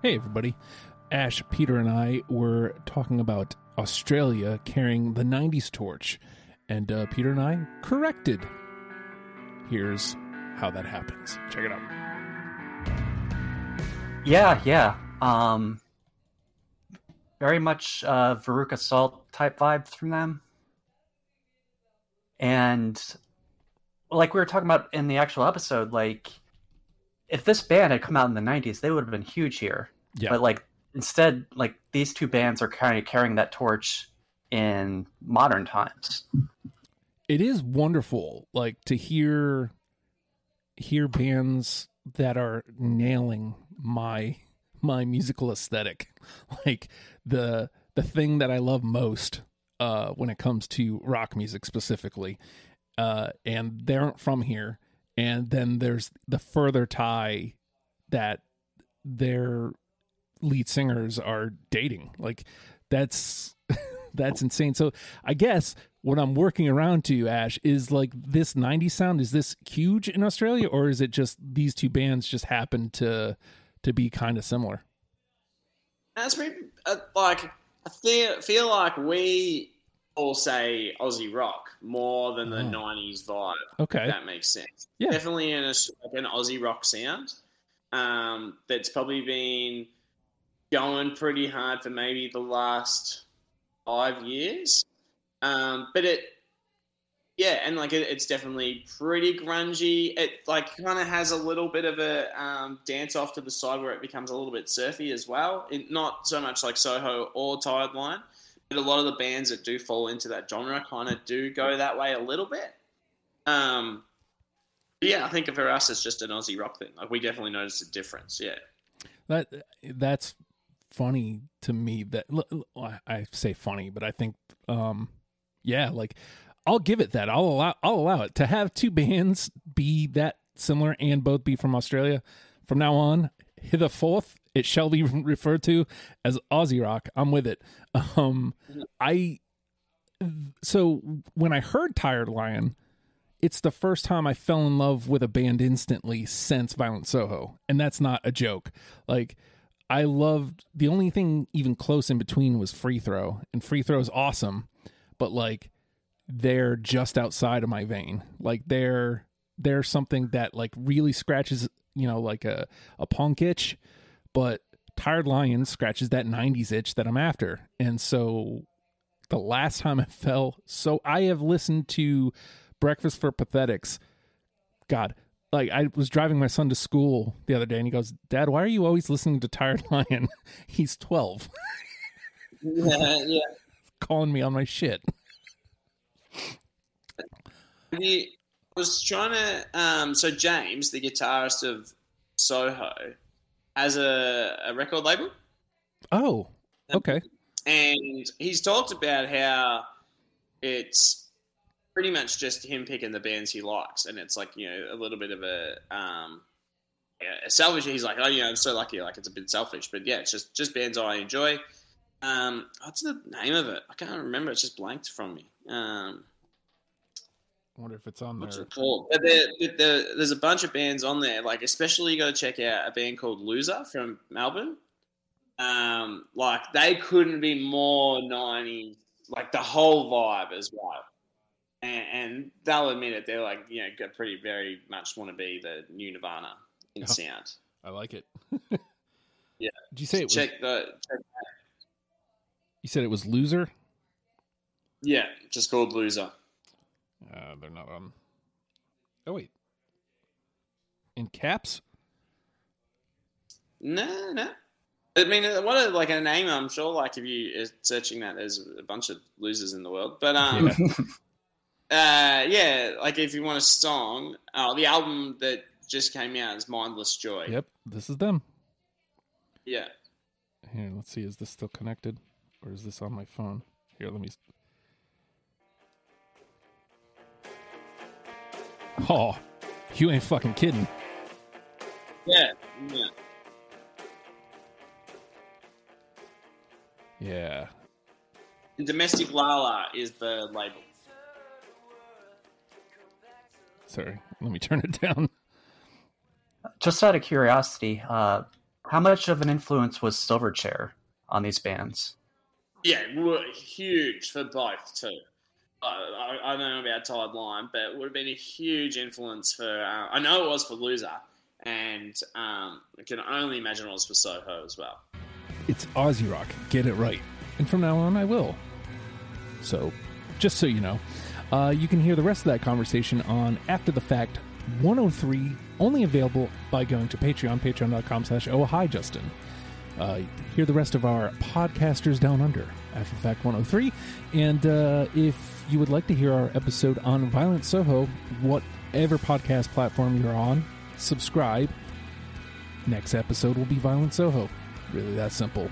Hey, everybody. Ash, Peter, and I were talking about Australia carrying the 90s torch, and uh, Peter and I corrected. Here's how that happens. Check it out. Yeah, yeah. Um, very much uh, Veruca Salt type vibe from them. And like we were talking about in the actual episode, like if this band had come out in the 90s, they would have been huge here. Yeah. But like instead, like these two bands are kind of carrying that torch in modern times. It is wonderful, like to hear hear bands that are nailing my my musical aesthetic like the the thing that i love most uh when it comes to rock music specifically uh and they aren't from here and then there's the further tie that their lead singers are dating. Like that's that's insane. So i guess what i'm working around to ash is like this 90s sound is this huge in australia or is it just these two bands just happen to to be kind of similar? That's pretty, uh, like I feel, feel like we all say Aussie rock more than the Oh. '90s vibe. okay that makes sense. Yeah. definitely in a, like an Aussie rock sound. Um, that's probably been going pretty hard for maybe the last five years. Um, but it, yeah, and like it, it's definitely pretty grungy. It like kind of has a little bit of a um, dance off to the side where it becomes a little bit surfy as well. It, not so much like Soho or Tired Lion, but a lot of the bands that do fall into that genre kind of do go that way a little bit. Um, yeah, I think for us it's just an Aussie rock thing. Like we definitely notice a difference. Yeah. that that's funny to me that I say funny but i think um yeah like i'll give it that i'll allow i'll allow it to have two bands be that similar and both be from australia from now on hitherforth it shall be referred to as aussie rock i'm with it um i so when i heard tired lion it's the first time I fell in love with a band instantly since Violent Soho. And that's not a joke. Like, I loved the only thing even close in between was Free Throw. And Free Throw is awesome, but like, they're just outside of my vein. Like, they're. They're something that like really scratches, you know, like a, a punk itch, but Tired Lion scratches that 90s itch that I'm after. And so the last time I fell, so I have listened to Breakfast for Pathetics. God, like I was driving my son to school the other day and he goes, Dad, why are you always listening to Tired Lion? He's 12, Yeah, yeah. calling me on my shit. Was trying to. Um, so James, the guitarist of Soho, has a, a record label, Oh, okay. and he's talked about how it's pretty much just him picking the bands he likes, and it's like you know a little bit of a. Um, yeah, a selfish. He's like, oh, you know, I'm so lucky. Like, it's a bit selfish, but yeah, it's just just bands I enjoy. Um, what's the name of it? I can't remember. It's just blanked from me. Um, I wonder if it's on there. called? But there, there, there's a bunch of bands on there. Like, especially you got to check out a band called Loser from Melbourne. Um, like they couldn't be more '90s. Like the whole vibe as well. And, and they'll admit it. They're like, you know, pretty very much want to be the new Nirvana in Oh. sound. I like it. Yeah. Did you say it was? check the check, You said it was Loser. yeah, just called Loser. Uh, they're not on. Oh wait. In caps. No, no. I mean, uh, what a, like a name. I'm sure, like if you are searching that, there's a bunch of losers in the world. But um, Yeah. uh, yeah, like if you want a song, uh, the album that just came out is Mindless Joy. Yep. This is them. Yeah. Here, let's see. Is this still connected, or is this on my phone? Here, let me. Oh, you ain't fucking kidding. Yeah. Yeah. Yeah. And Domestic Lala is the label. Sorry, let me turn it down. Just out of curiosity, uh, how much of an influence was Silverchair on these bands? Yeah, were huge for both too. I, I, don't know about Tired Lion, but it would have been a huge influence for. Uh, I know it was for Loser, and um, I can only imagine it was for Soho as well. It's Aussie Rock. Get it right. And from now on, I will. So, just so you know, uh, you can hear the rest of that conversation on After the Fact 103, only available by going to Patreon, patreon.com slash oh hi Justin. Uh, hear the rest of our podcasters down under after fact 103 and uh, if you would like to hear our episode on violent soho whatever podcast platform you're on subscribe. Next episode will be violent soho. Really that simple